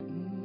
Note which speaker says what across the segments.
Speaker 1: Mm-hmm.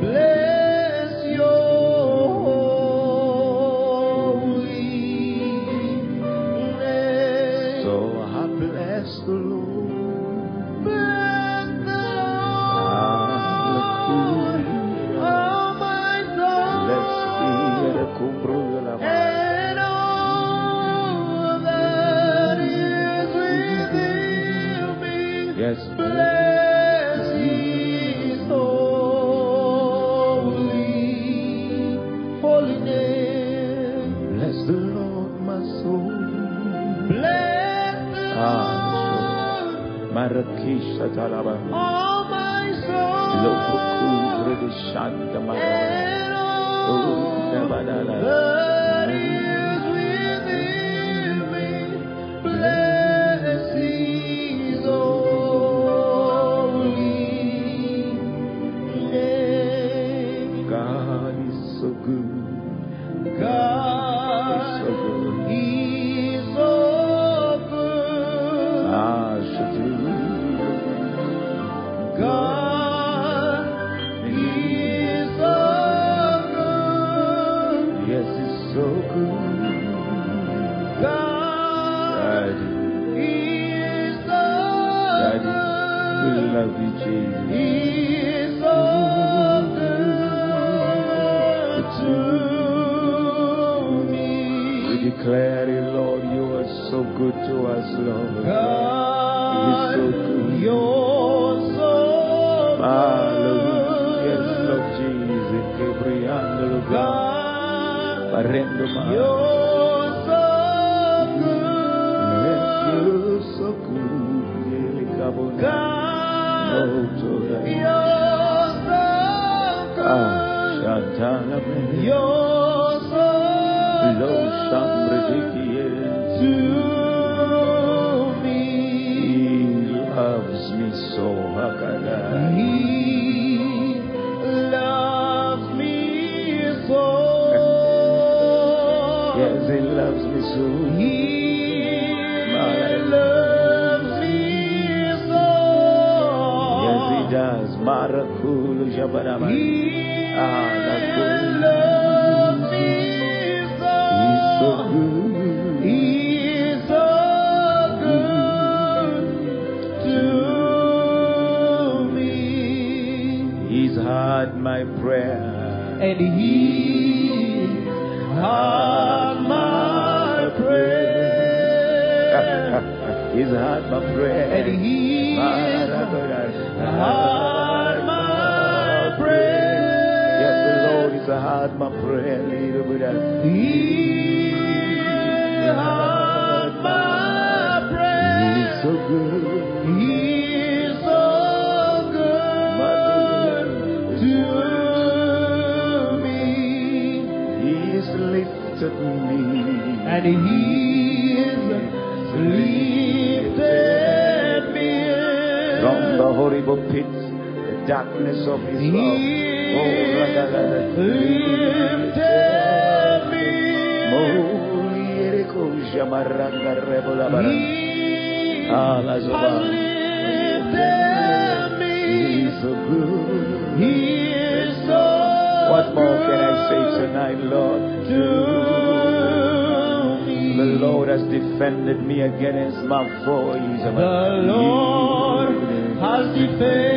Speaker 1: Bless To me.
Speaker 2: He loves me so,
Speaker 1: He loves me so.
Speaker 2: yes, he loves me so.
Speaker 1: He loves me so.
Speaker 2: Yes, he does. Marakulu Jabarama.
Speaker 1: He
Speaker 2: ah, greatness of His love. So good.
Speaker 1: He is so
Speaker 2: What more can I say tonight, Lord? The Lord has defended me against my foes.
Speaker 1: The Lord has defended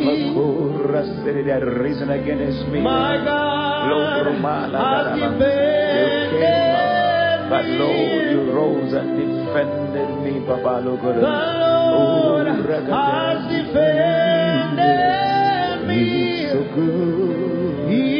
Speaker 2: they are risen against me.
Speaker 1: My God, has defended
Speaker 2: But Lord, you rose and defended me, Papa
Speaker 1: Lord.
Speaker 2: The Lord
Speaker 1: has defended me.
Speaker 2: so good.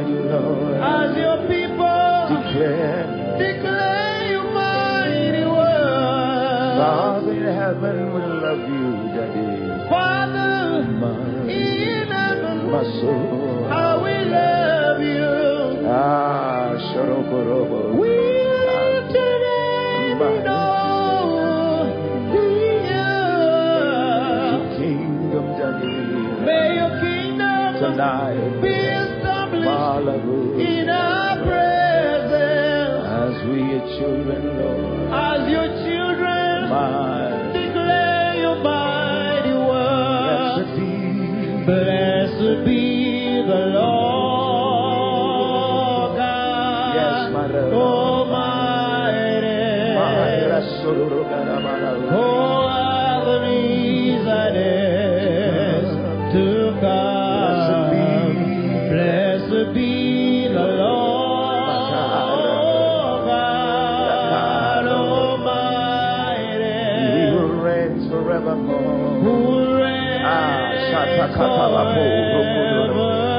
Speaker 2: you
Speaker 1: Lord,
Speaker 2: As your people declare,
Speaker 1: declare your mighty word.
Speaker 2: Father in heaven, we love you, Daddy.
Speaker 1: Father,
Speaker 2: My,
Speaker 1: in heaven,
Speaker 2: my soul.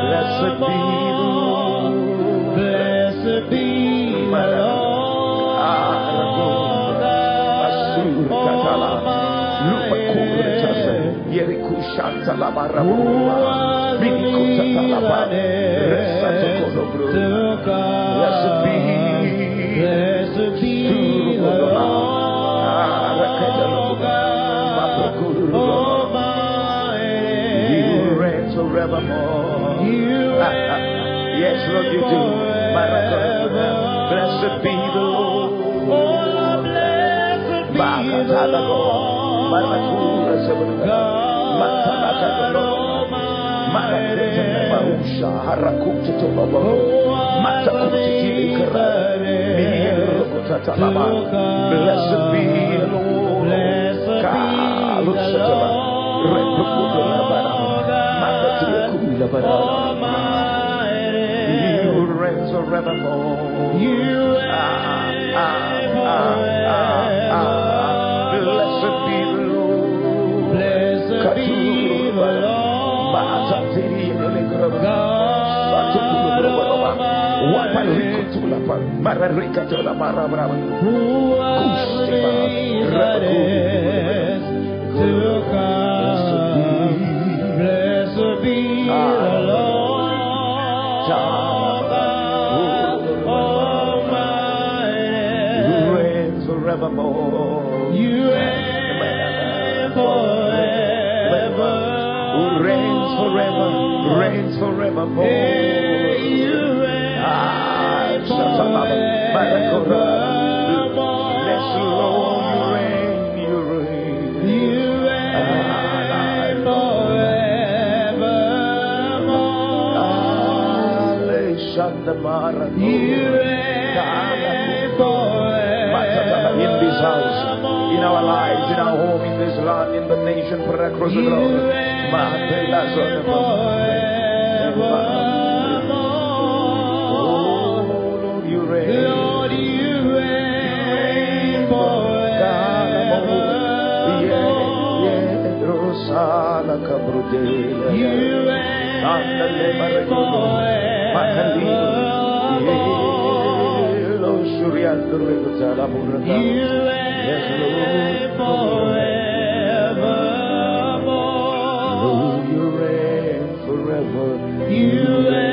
Speaker 2: Blessed be
Speaker 1: the Lord. The.
Speaker 2: Forevermore.
Speaker 1: You.
Speaker 2: Yes, Lord, you do. Blessed be the Lord.
Speaker 1: Oh, blessed be the Lord Almighty.
Speaker 2: He who reigns forevermore.
Speaker 1: You
Speaker 2: Ah, ah, ah, ah, ah. Blessed be the Lord.
Speaker 1: Blessed be the Lord who that is to come.
Speaker 2: Forevermore.
Speaker 1: You reign forever.
Speaker 2: Who reigns forever, reigns forevermore.
Speaker 1: You reign
Speaker 2: Ah, Shatalaba, Barakora. Bless in our lives, in our home, in this land, in the nation, for across the globe. Oh, you reign.
Speaker 1: Lord, you reign
Speaker 2: Cabrudela.
Speaker 1: You reign forever.
Speaker 2: Lo Shuriando Regutala Murata.
Speaker 1: You reign forevermore.
Speaker 2: Oh, you reign forever.
Speaker 1: You reign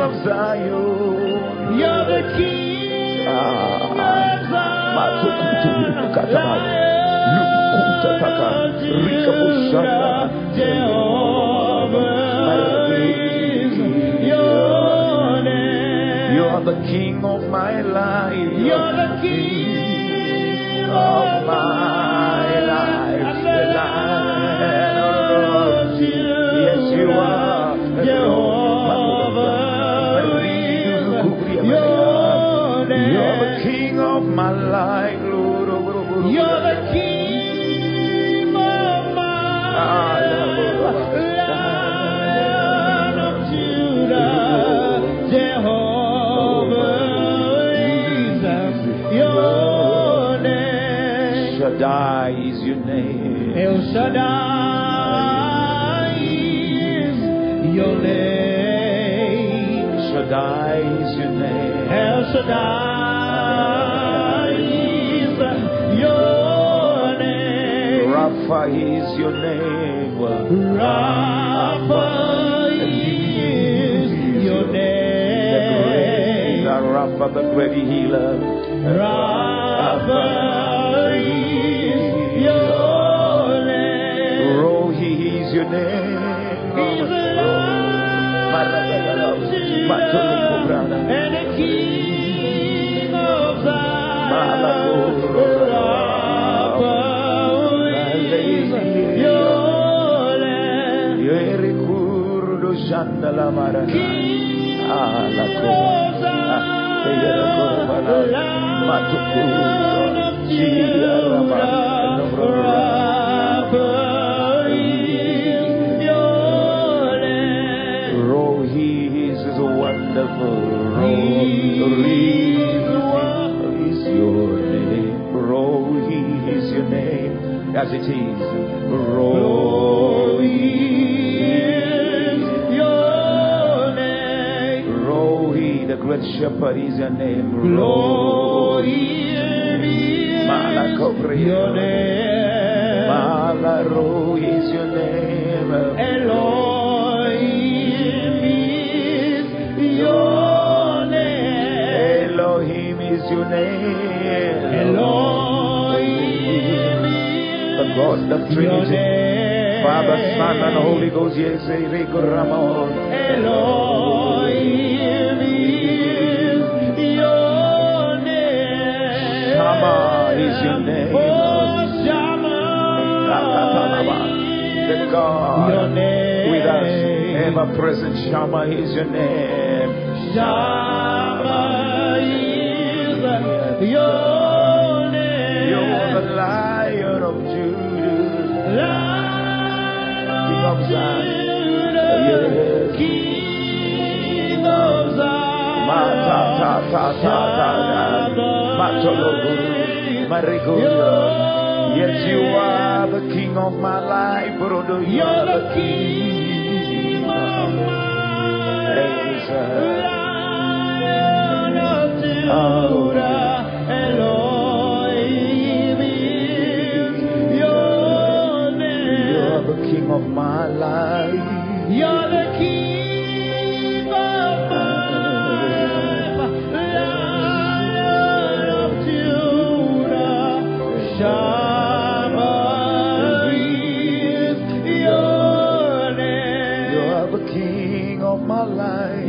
Speaker 2: of Zion. Yes, Lord, my right.
Speaker 1: Lion of Judah. Jehovah
Speaker 2: Makatutukulu Priya Lavaya.
Speaker 1: your
Speaker 2: You're the King of
Speaker 1: name.
Speaker 2: Zion.
Speaker 1: You're the King ah,
Speaker 2: of
Speaker 1: Zion.
Speaker 2: Katamai. Lukuta Taka. Rika Bushanda.
Speaker 1: Jehovah your name.
Speaker 2: You are the King of my life.
Speaker 1: You're the King
Speaker 2: of my Shaddai is your name.
Speaker 1: Shaddai is your name. El Shaddai is your name.
Speaker 2: Rapha is your name.
Speaker 1: Rapha is your
Speaker 2: The. Rapha, the great healer.
Speaker 1: Rapha Is your name. the Lion of Judah and the King of Zion. Rapha is your
Speaker 2: As it is.
Speaker 1: Glory
Speaker 2: Rohi.
Speaker 1: is your name.
Speaker 2: Rohi, the great shepherd is your name.
Speaker 1: Glory is
Speaker 2: Malakobri.
Speaker 1: your name.
Speaker 2: Malaro is your name.
Speaker 1: Elohim your name.
Speaker 2: Elohim The God of Trinity. Father, Son, and Holy Ghost. Yes, Ramon.
Speaker 1: Elohim is your name.
Speaker 2: Shammah is your name.
Speaker 1: Oh, Shammah
Speaker 2: The God
Speaker 1: your name.
Speaker 2: with us, ever present Shammah is your name.
Speaker 1: Shammah
Speaker 2: Yes, you are the King of my life, brother. You
Speaker 1: You're
Speaker 2: are
Speaker 1: the
Speaker 2: the
Speaker 1: King of my
Speaker 2: sir.
Speaker 1: Lion of oh,
Speaker 2: Judah. King of my life.
Speaker 1: You're the King of my life. Lion of Judah, Shammah your name. You're the King of my life.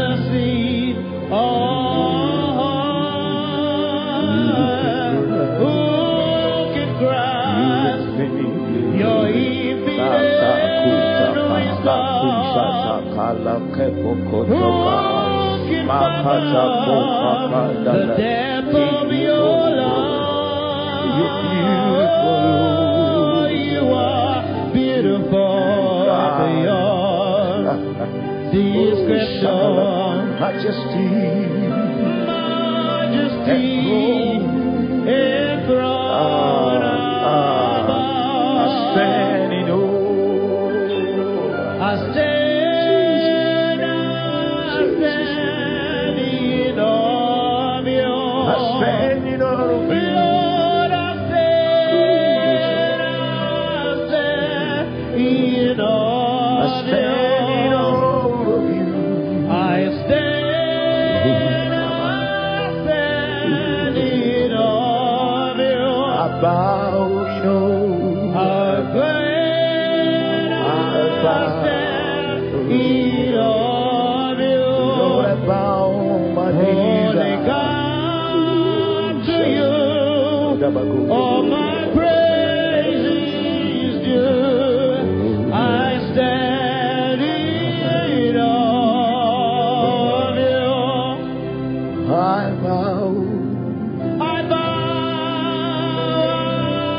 Speaker 1: The depth of your
Speaker 2: love. You're beautiful.
Speaker 1: You are beautiful. Majesty.
Speaker 2: Ah, ah, ah. Majesty.
Speaker 1: Above. say All my praise. I stand in you.
Speaker 2: I bow.
Speaker 1: I bow.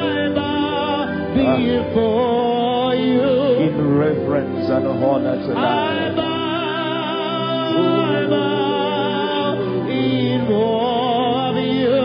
Speaker 1: I bow before you.
Speaker 2: In reverence and honor tonight.
Speaker 1: I bow.
Speaker 2: I bow in
Speaker 1: of you.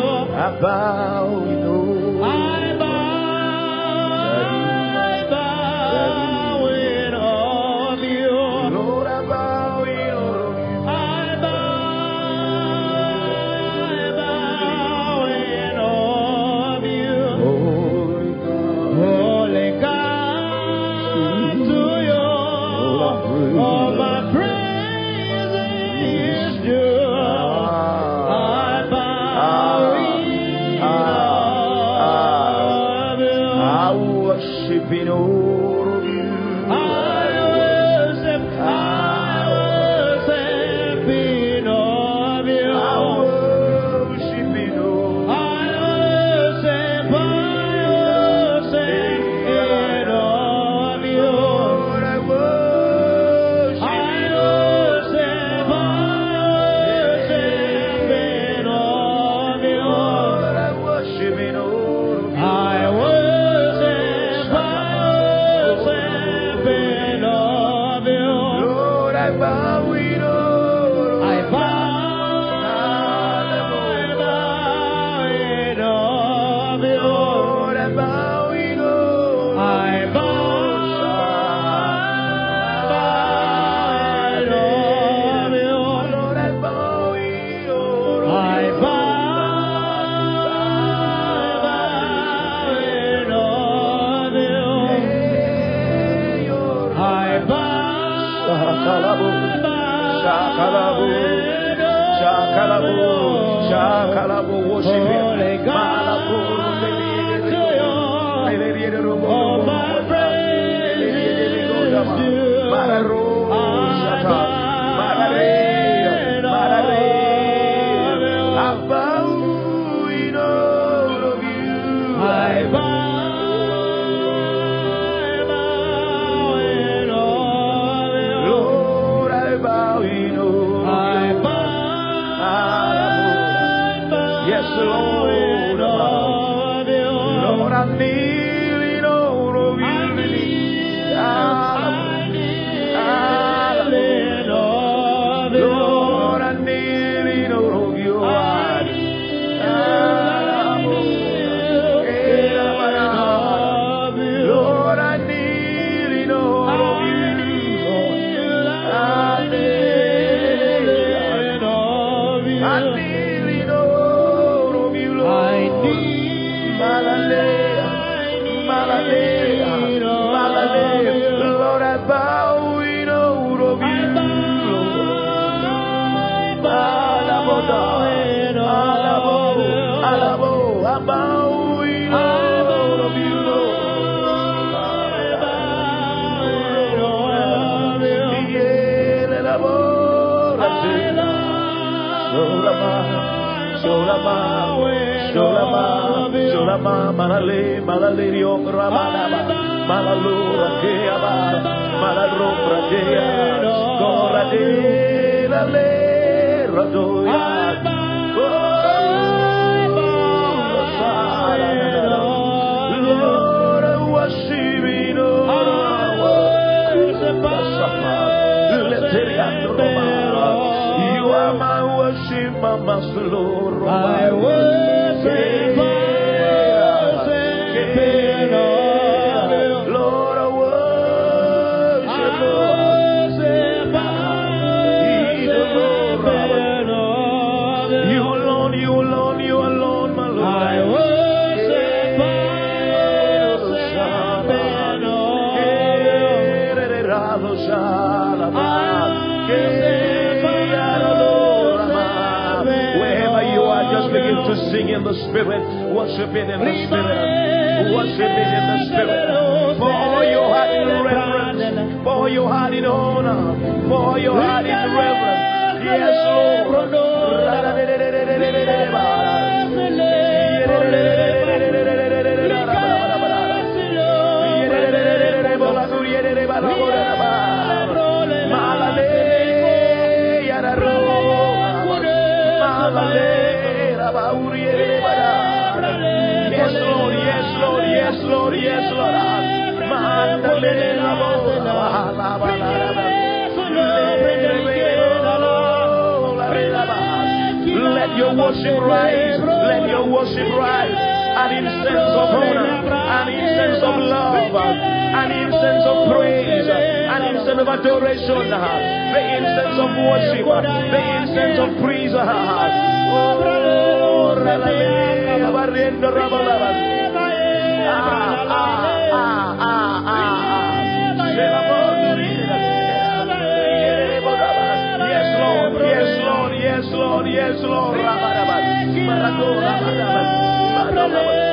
Speaker 2: Sing in the Spirit. Worship it in the Spirit. Worship it in the Spirit. For your heart in reverence. For your heart in honor. For your heart in reverence. Yes, Lord. your worship rise. Let your worship rise. An incense of honor, an incense of love, an incense of praise, an incense of adoration, the incense of worship, the incense of praise. Ah, ah, ah, ah, yes, Lord, yes, Lord. Maradona, Maradona, Maradona,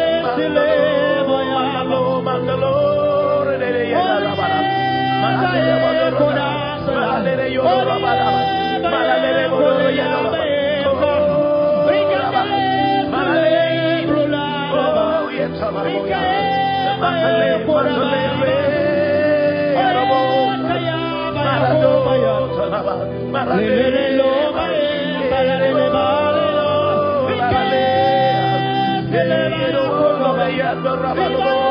Speaker 2: Maradona, Rabando, rabando.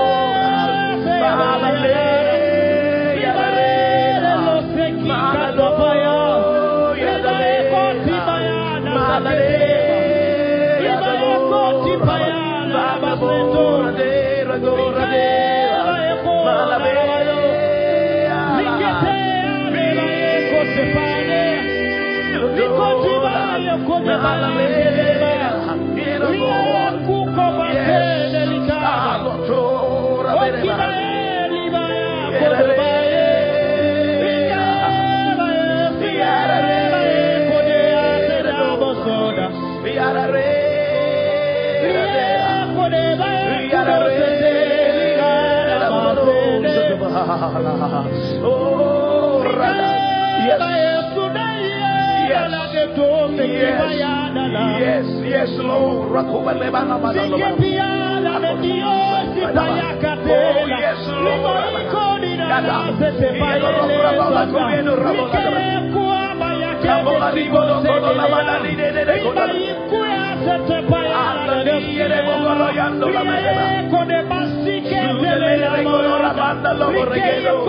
Speaker 2: Oh. Yes.
Speaker 1: Yes.
Speaker 2: Yes, yes, Lord. Rakuba lebana madalo. Oh, yes, Lord. vengo la banda lobo relleno.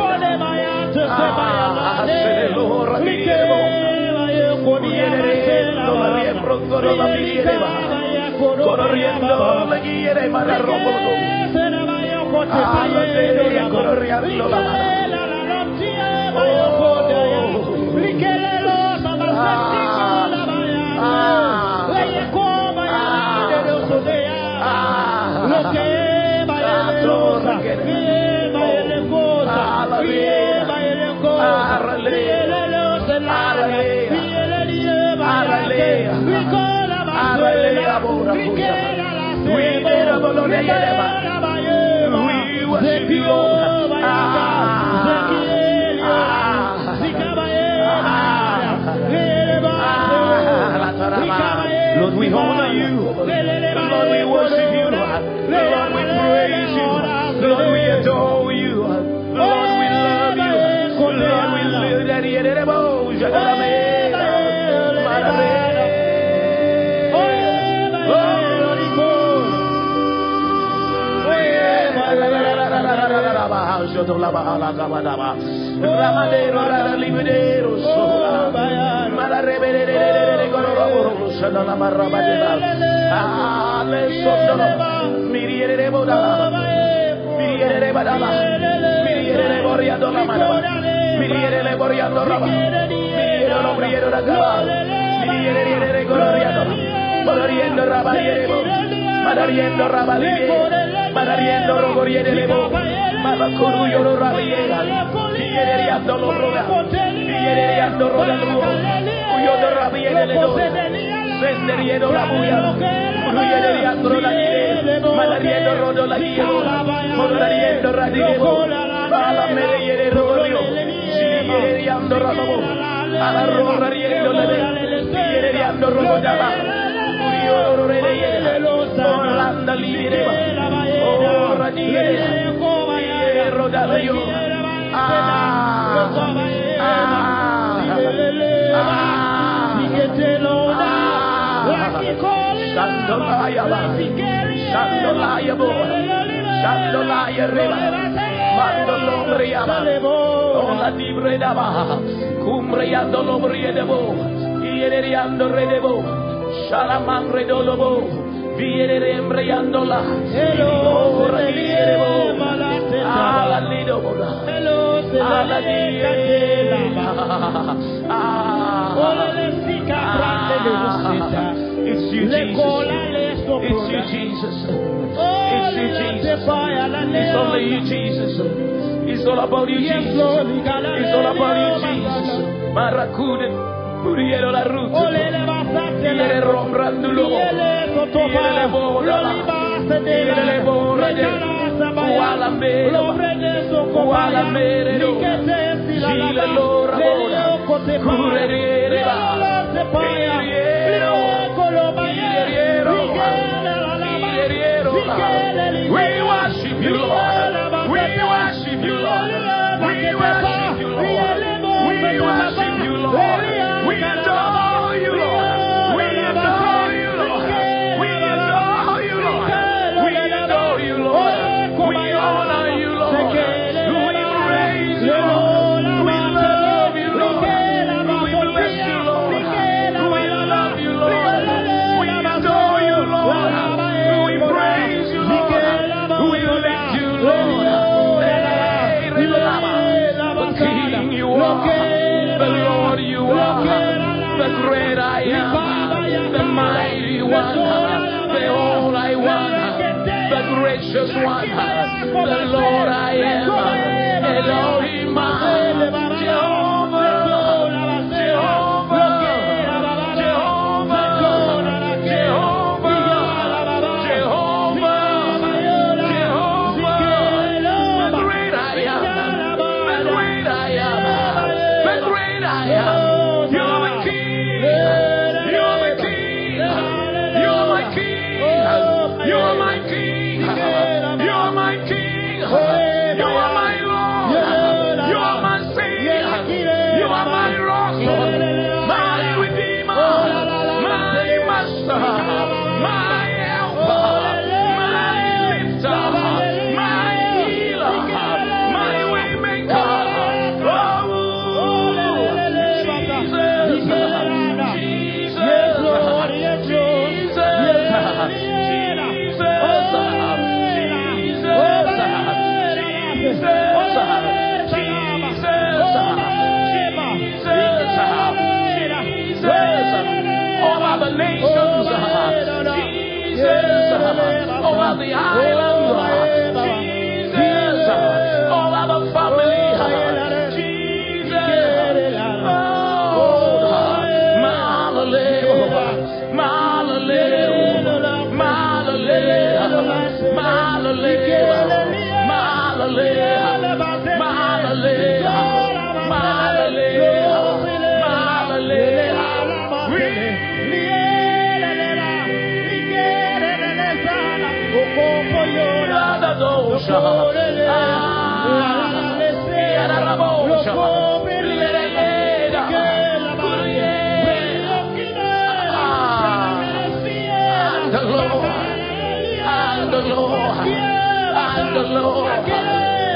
Speaker 2: Corriendo la guía de. Corriendo la. Goza, rieva la. Marariendo rabalibo, marariendo rogoriere lebo, Abakuru yoro rabiera. Yereria dado yo. Santo Layaba, Santo Layabo, Santo Redebo, Shalaman Redolobo, Vierere Embreyandola, Ah. It's you, Jesus. It's you, Jesus. It's you, Jesus. It's only you, Jesus. It's all about you, Jesus. It's all about you, Jesus. Maracude, Muriero la ruta. Iere rombrandulo. Iere le bora. Iere le bora. Kuala mero. Kuala mero. Gila se pure, la se paia, l'iracolo paia. One, the all I want, the gracious one, the Lord I am, Elohim,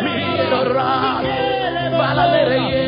Speaker 2: Miguel Herrán, Valera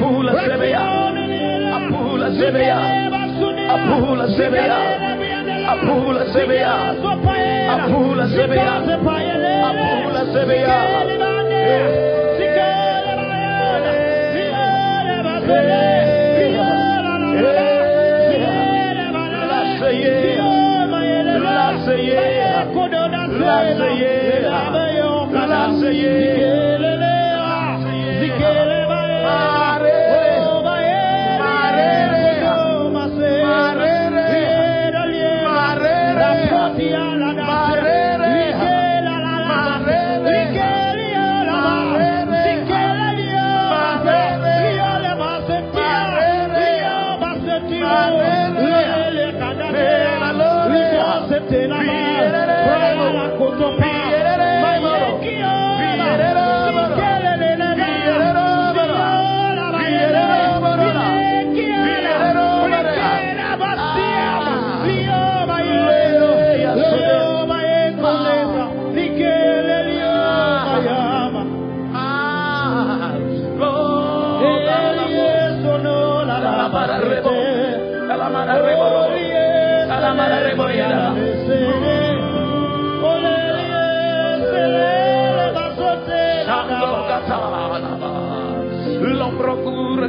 Speaker 2: Apula Zebeya. Apula Zebeya. Apula Zebeya. Apula Zebeya. Apula Zebeya. Apula Zebeya. Yeah.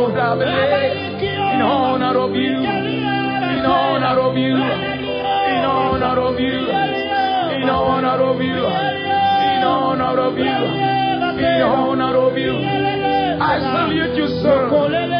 Speaker 2: Lord, in honor of you, in honor of you, in honor of you, in honor of you, in honor of you, in honor of you. I salute you, sir.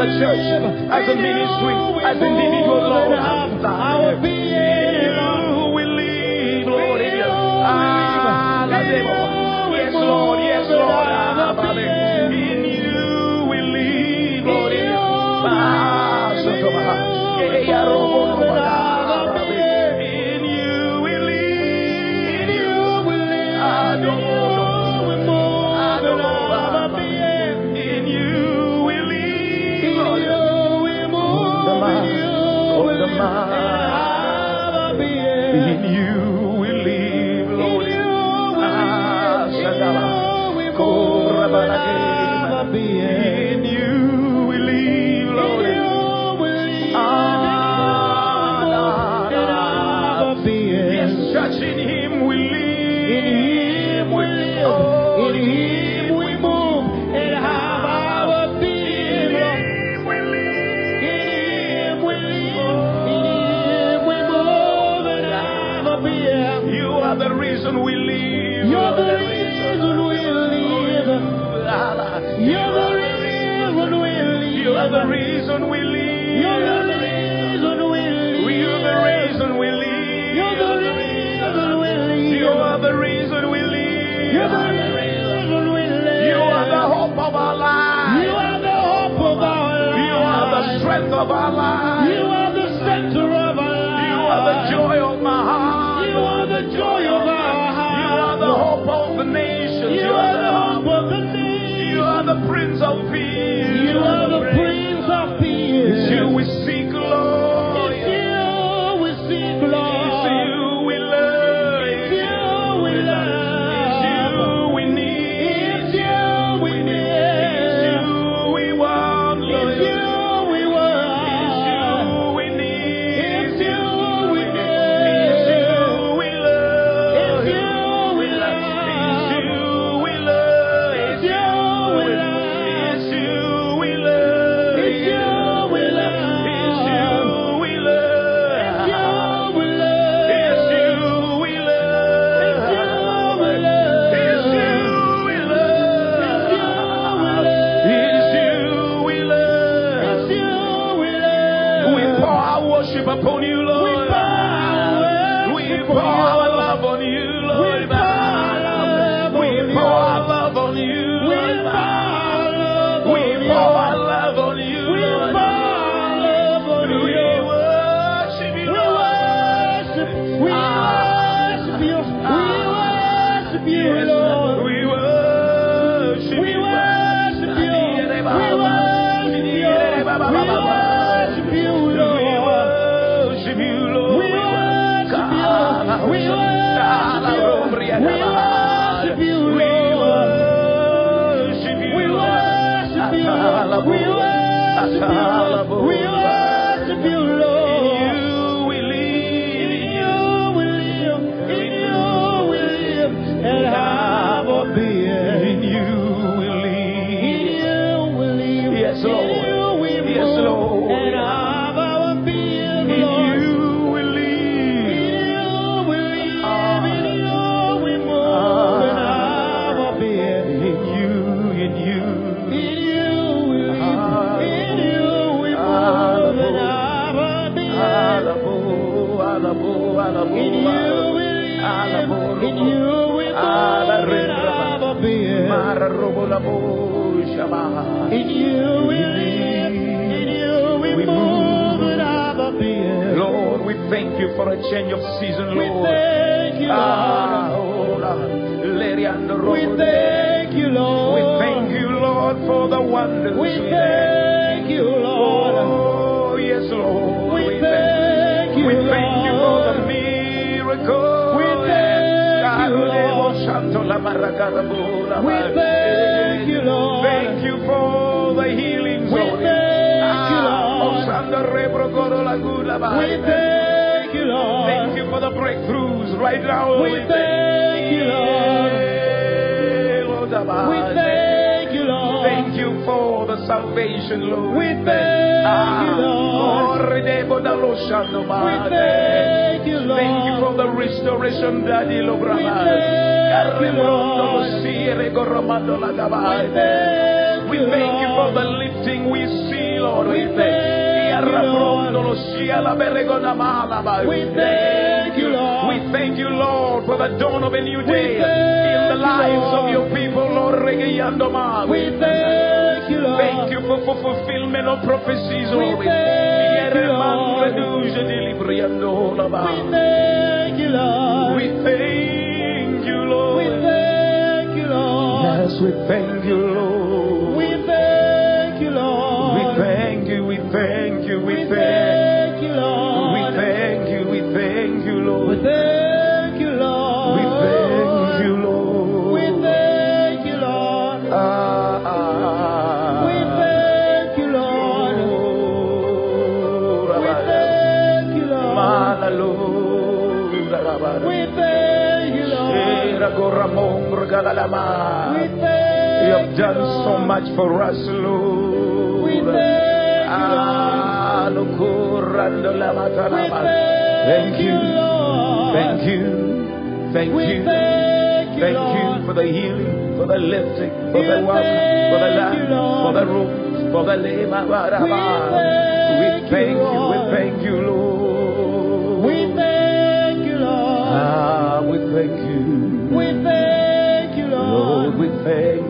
Speaker 2: a church, as a ministry, as individual, Lord. Our being we live, Lord. Yes, Lord. Yes, Lord. In you we live, Lord.
Speaker 1: on you.
Speaker 2: Thank you for a change of season, Lord.
Speaker 1: We
Speaker 2: Lord.
Speaker 1: thank you,
Speaker 2: Ah,
Speaker 1: Lord.
Speaker 2: Lord.
Speaker 1: We thank you, Lord.
Speaker 2: We thank you, Lord, for the wonders.
Speaker 1: We thank you, Lord.
Speaker 2: Oh, yes, Lord.
Speaker 1: We thank you,
Speaker 2: We thank you for the
Speaker 1: Lord.
Speaker 2: miracle.
Speaker 1: We thank you, Lord.
Speaker 2: Santo la maracada bula.
Speaker 1: We thank
Speaker 2: for the healings,
Speaker 1: We
Speaker 2: Lord.
Speaker 1: thank you,
Speaker 2: Ah,
Speaker 1: Lord.
Speaker 2: oh, Santo rebro coro la gula,
Speaker 1: We thank you, Lord.
Speaker 2: Thank you for the breakthroughs right now.
Speaker 1: We thank you, Lord.
Speaker 2: Lord.
Speaker 1: We thank you, Lord.
Speaker 2: Thank you for the salvation, Lord.
Speaker 1: We thank you, Lord.
Speaker 2: Lord.
Speaker 1: We thank you, Lord.
Speaker 2: Thank you for the restoration, Daddy Lord.
Speaker 1: We thank you, Lord.
Speaker 2: We
Speaker 1: thank
Speaker 2: we thank you for the lifting we see, Lord.
Speaker 1: We thank you. We thank you, Lord.
Speaker 2: We thank you, Lord, for the dawn of a new day in the lives of your people, Lord.
Speaker 1: We thank you, Lord.
Speaker 2: Thank you for, for fulfillment of prophecies, Lord.
Speaker 1: thank you, Lord.
Speaker 2: Yeremanreduja dilibriandolaba.
Speaker 1: We thank you, Lord.
Speaker 2: We thank you, Lord.
Speaker 1: We thank you, Lord.
Speaker 2: Yes, we thank you, Lord.
Speaker 1: We thank you, Lord.
Speaker 2: We thank you, we thank you,
Speaker 1: Lord.
Speaker 2: We thank you, Lord. We thank you, Lord.
Speaker 1: We thank you, Lord.
Speaker 2: Ah, ah,
Speaker 1: We thank you, Lord. We thank you, Lord.
Speaker 2: Malalo, Rabbi.
Speaker 1: We thank you, Lord. We thank
Speaker 2: You have done so much for us, Lord.
Speaker 1: Thank you. Thank you.
Speaker 2: Thank you. thank you,
Speaker 1: Thank you
Speaker 2: for the healing, for the lifting, for the welcome, for the land, for the rooms, for the lema.
Speaker 1: We
Speaker 2: We
Speaker 1: thank you,
Speaker 2: we thank you, Lord.
Speaker 1: We thank you, Lord.
Speaker 2: Ah, we thank you.
Speaker 1: We thank you,
Speaker 2: Lord,
Speaker 1: Lord.
Speaker 2: we thank you.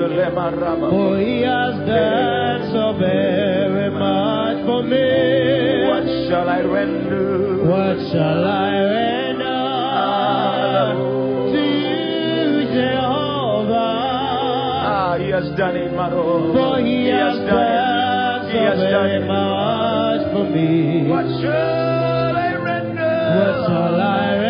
Speaker 2: For
Speaker 1: he has done so very much for me. What shall I render?
Speaker 2: What shall I render
Speaker 1: to you, Jehovah?
Speaker 2: Ah, he has done it, Maro.
Speaker 1: For he,
Speaker 2: he has,
Speaker 1: has done, so he has very
Speaker 2: done much
Speaker 1: for me.
Speaker 2: What shall I render?
Speaker 1: What shall
Speaker 2: I
Speaker 1: render?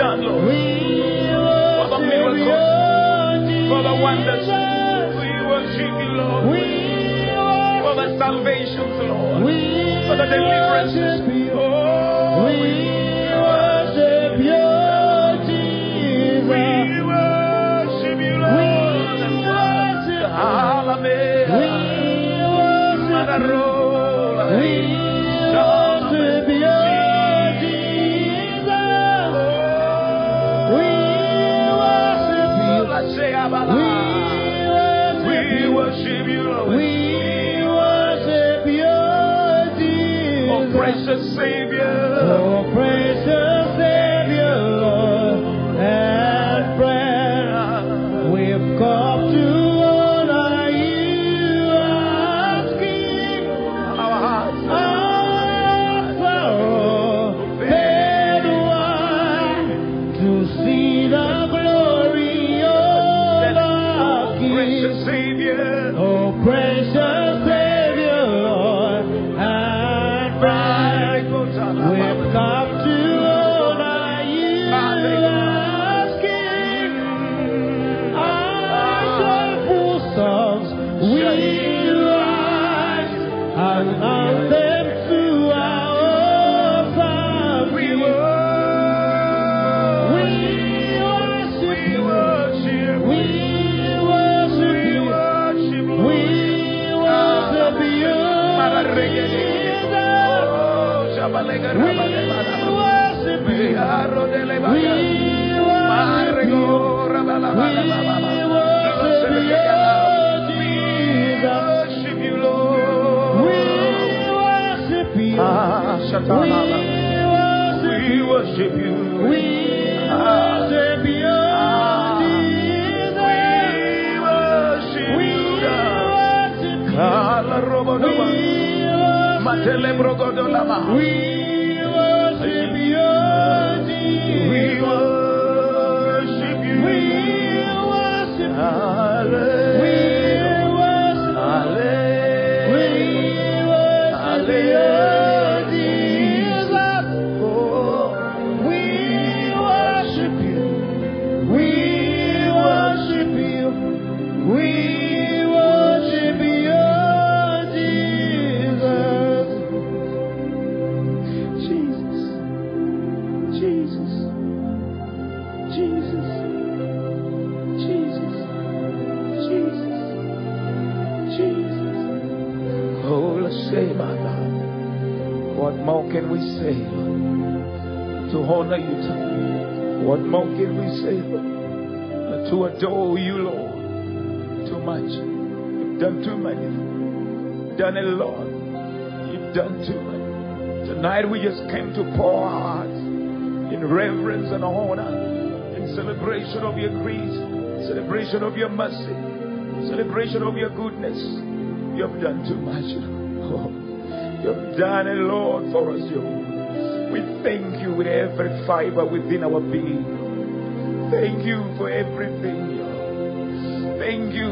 Speaker 1: done,
Speaker 2: Lord.
Speaker 1: Father,
Speaker 2: miracles. Father, wonders. We worship you, Lord. Father, salvations, Lord. Father, deliverance. Much. You've done too much. You've done it, Lord. You've done too much. Tonight we just came to pour our hearts in reverence and honor, in celebration of your grace, celebration of your mercy, celebration of your goodness. You have done too much. You have done it, Lord, for us. Lord. We thank you with every fiber within our being. Thank you for everything. Thank you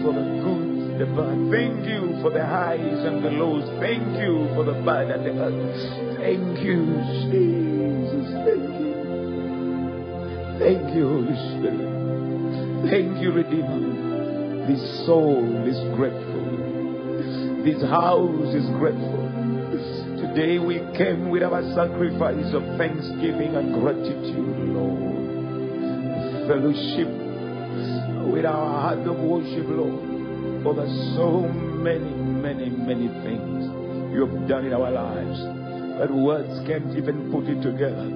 Speaker 2: for the good, the bad. Thank you for the highs and the lows. Thank you for the bad and the ugly. Thank you, Jesus. Thank you. Thank you, Holy Spirit. Thank you, Redeemer. This soul is grateful. This house is grateful. Today we came with our sacrifice of thanksgiving and gratitude, Lord. Fellowship with our heart of worship, Lord. For the so many, many, many things you have done in our lives that words can't even put it together.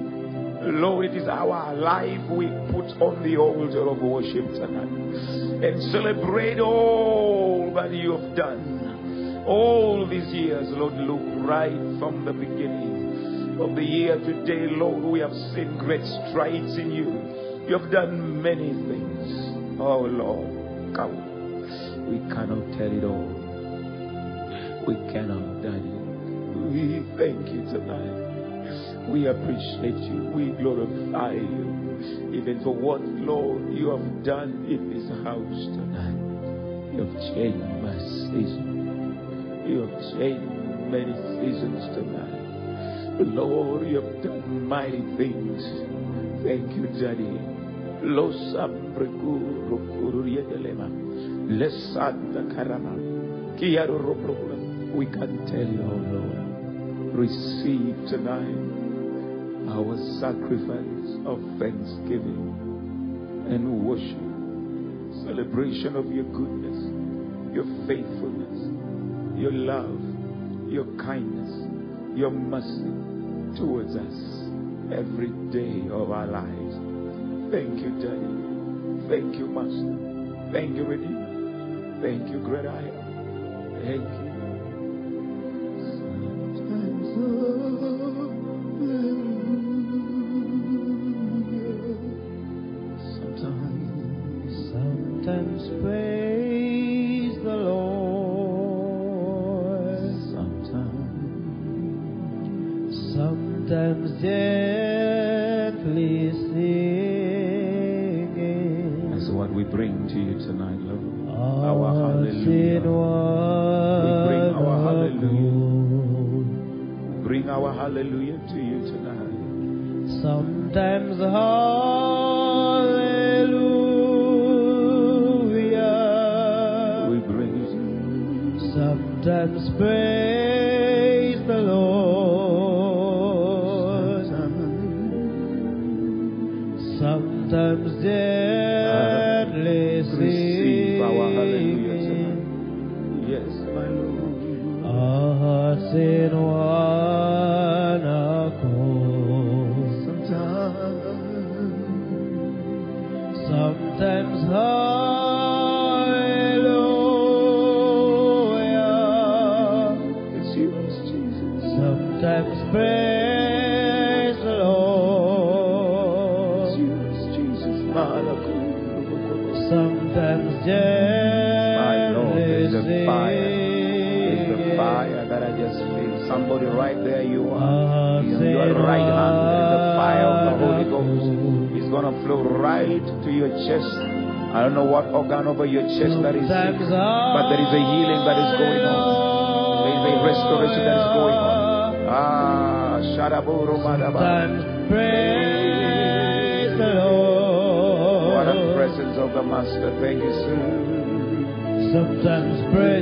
Speaker 2: Lord, it is our life we put on the altar of worship tonight and celebrate all that you have done. All these years, Lord, look right from the beginning of the year today, Lord, we have seen great strides in you. You have done many things. Oh, Lord, come. We cannot tell it all. We cannot, Daddy. We thank you tonight. We appreciate you. We glorify you. Even for what, Lord, you have done in this house tonight. You have changed my season. You have changed many seasons tonight. Lord, you have done mighty things. Thank you, Daddy. Lo sambregu rukuriyedelema. Lesanda karama. Kiyaru robrobula. We can tell oh Lord. Receive tonight our sacrifice of thanksgiving and worship. Celebration of your goodness, your faithfulness, your love, your kindness, your mercy towards us every day of our lives. Thank you, Daddy. Thank you, Master. Thank you, Redeemer. Thank you, Great I am. Thank you. That I just feel Somebody right there you are. In your right hand in the fire of the Holy Ghost is going to flow right to your chest. I don't know what organ over your chest that is sick, but there is a healing that is going on. There is a restoration that is going on. Ah, Shadaburu Madaba.
Speaker 1: Praise the Lord.
Speaker 2: What a presence of the Master. Thank you, sir.
Speaker 1: Sometimes pray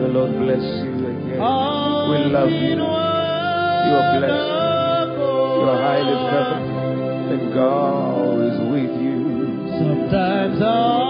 Speaker 1: The Lord
Speaker 2: bless you again. We love you. You are blessed. You are highly favored. And God is with you.
Speaker 1: Sometimes hallelujah.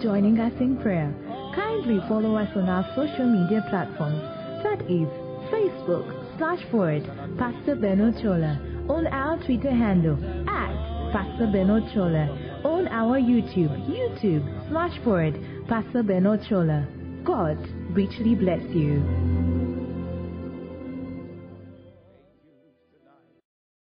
Speaker 3: Joining us in prayer. Kindly follow us on our social media platforms. That is Facebook slash forward Pastor Beno Chola, on our Twitter handle at Pastor Beno Chola, on our YouTube, YouTube slash forward Pastor Beno Chola. God richly bless you.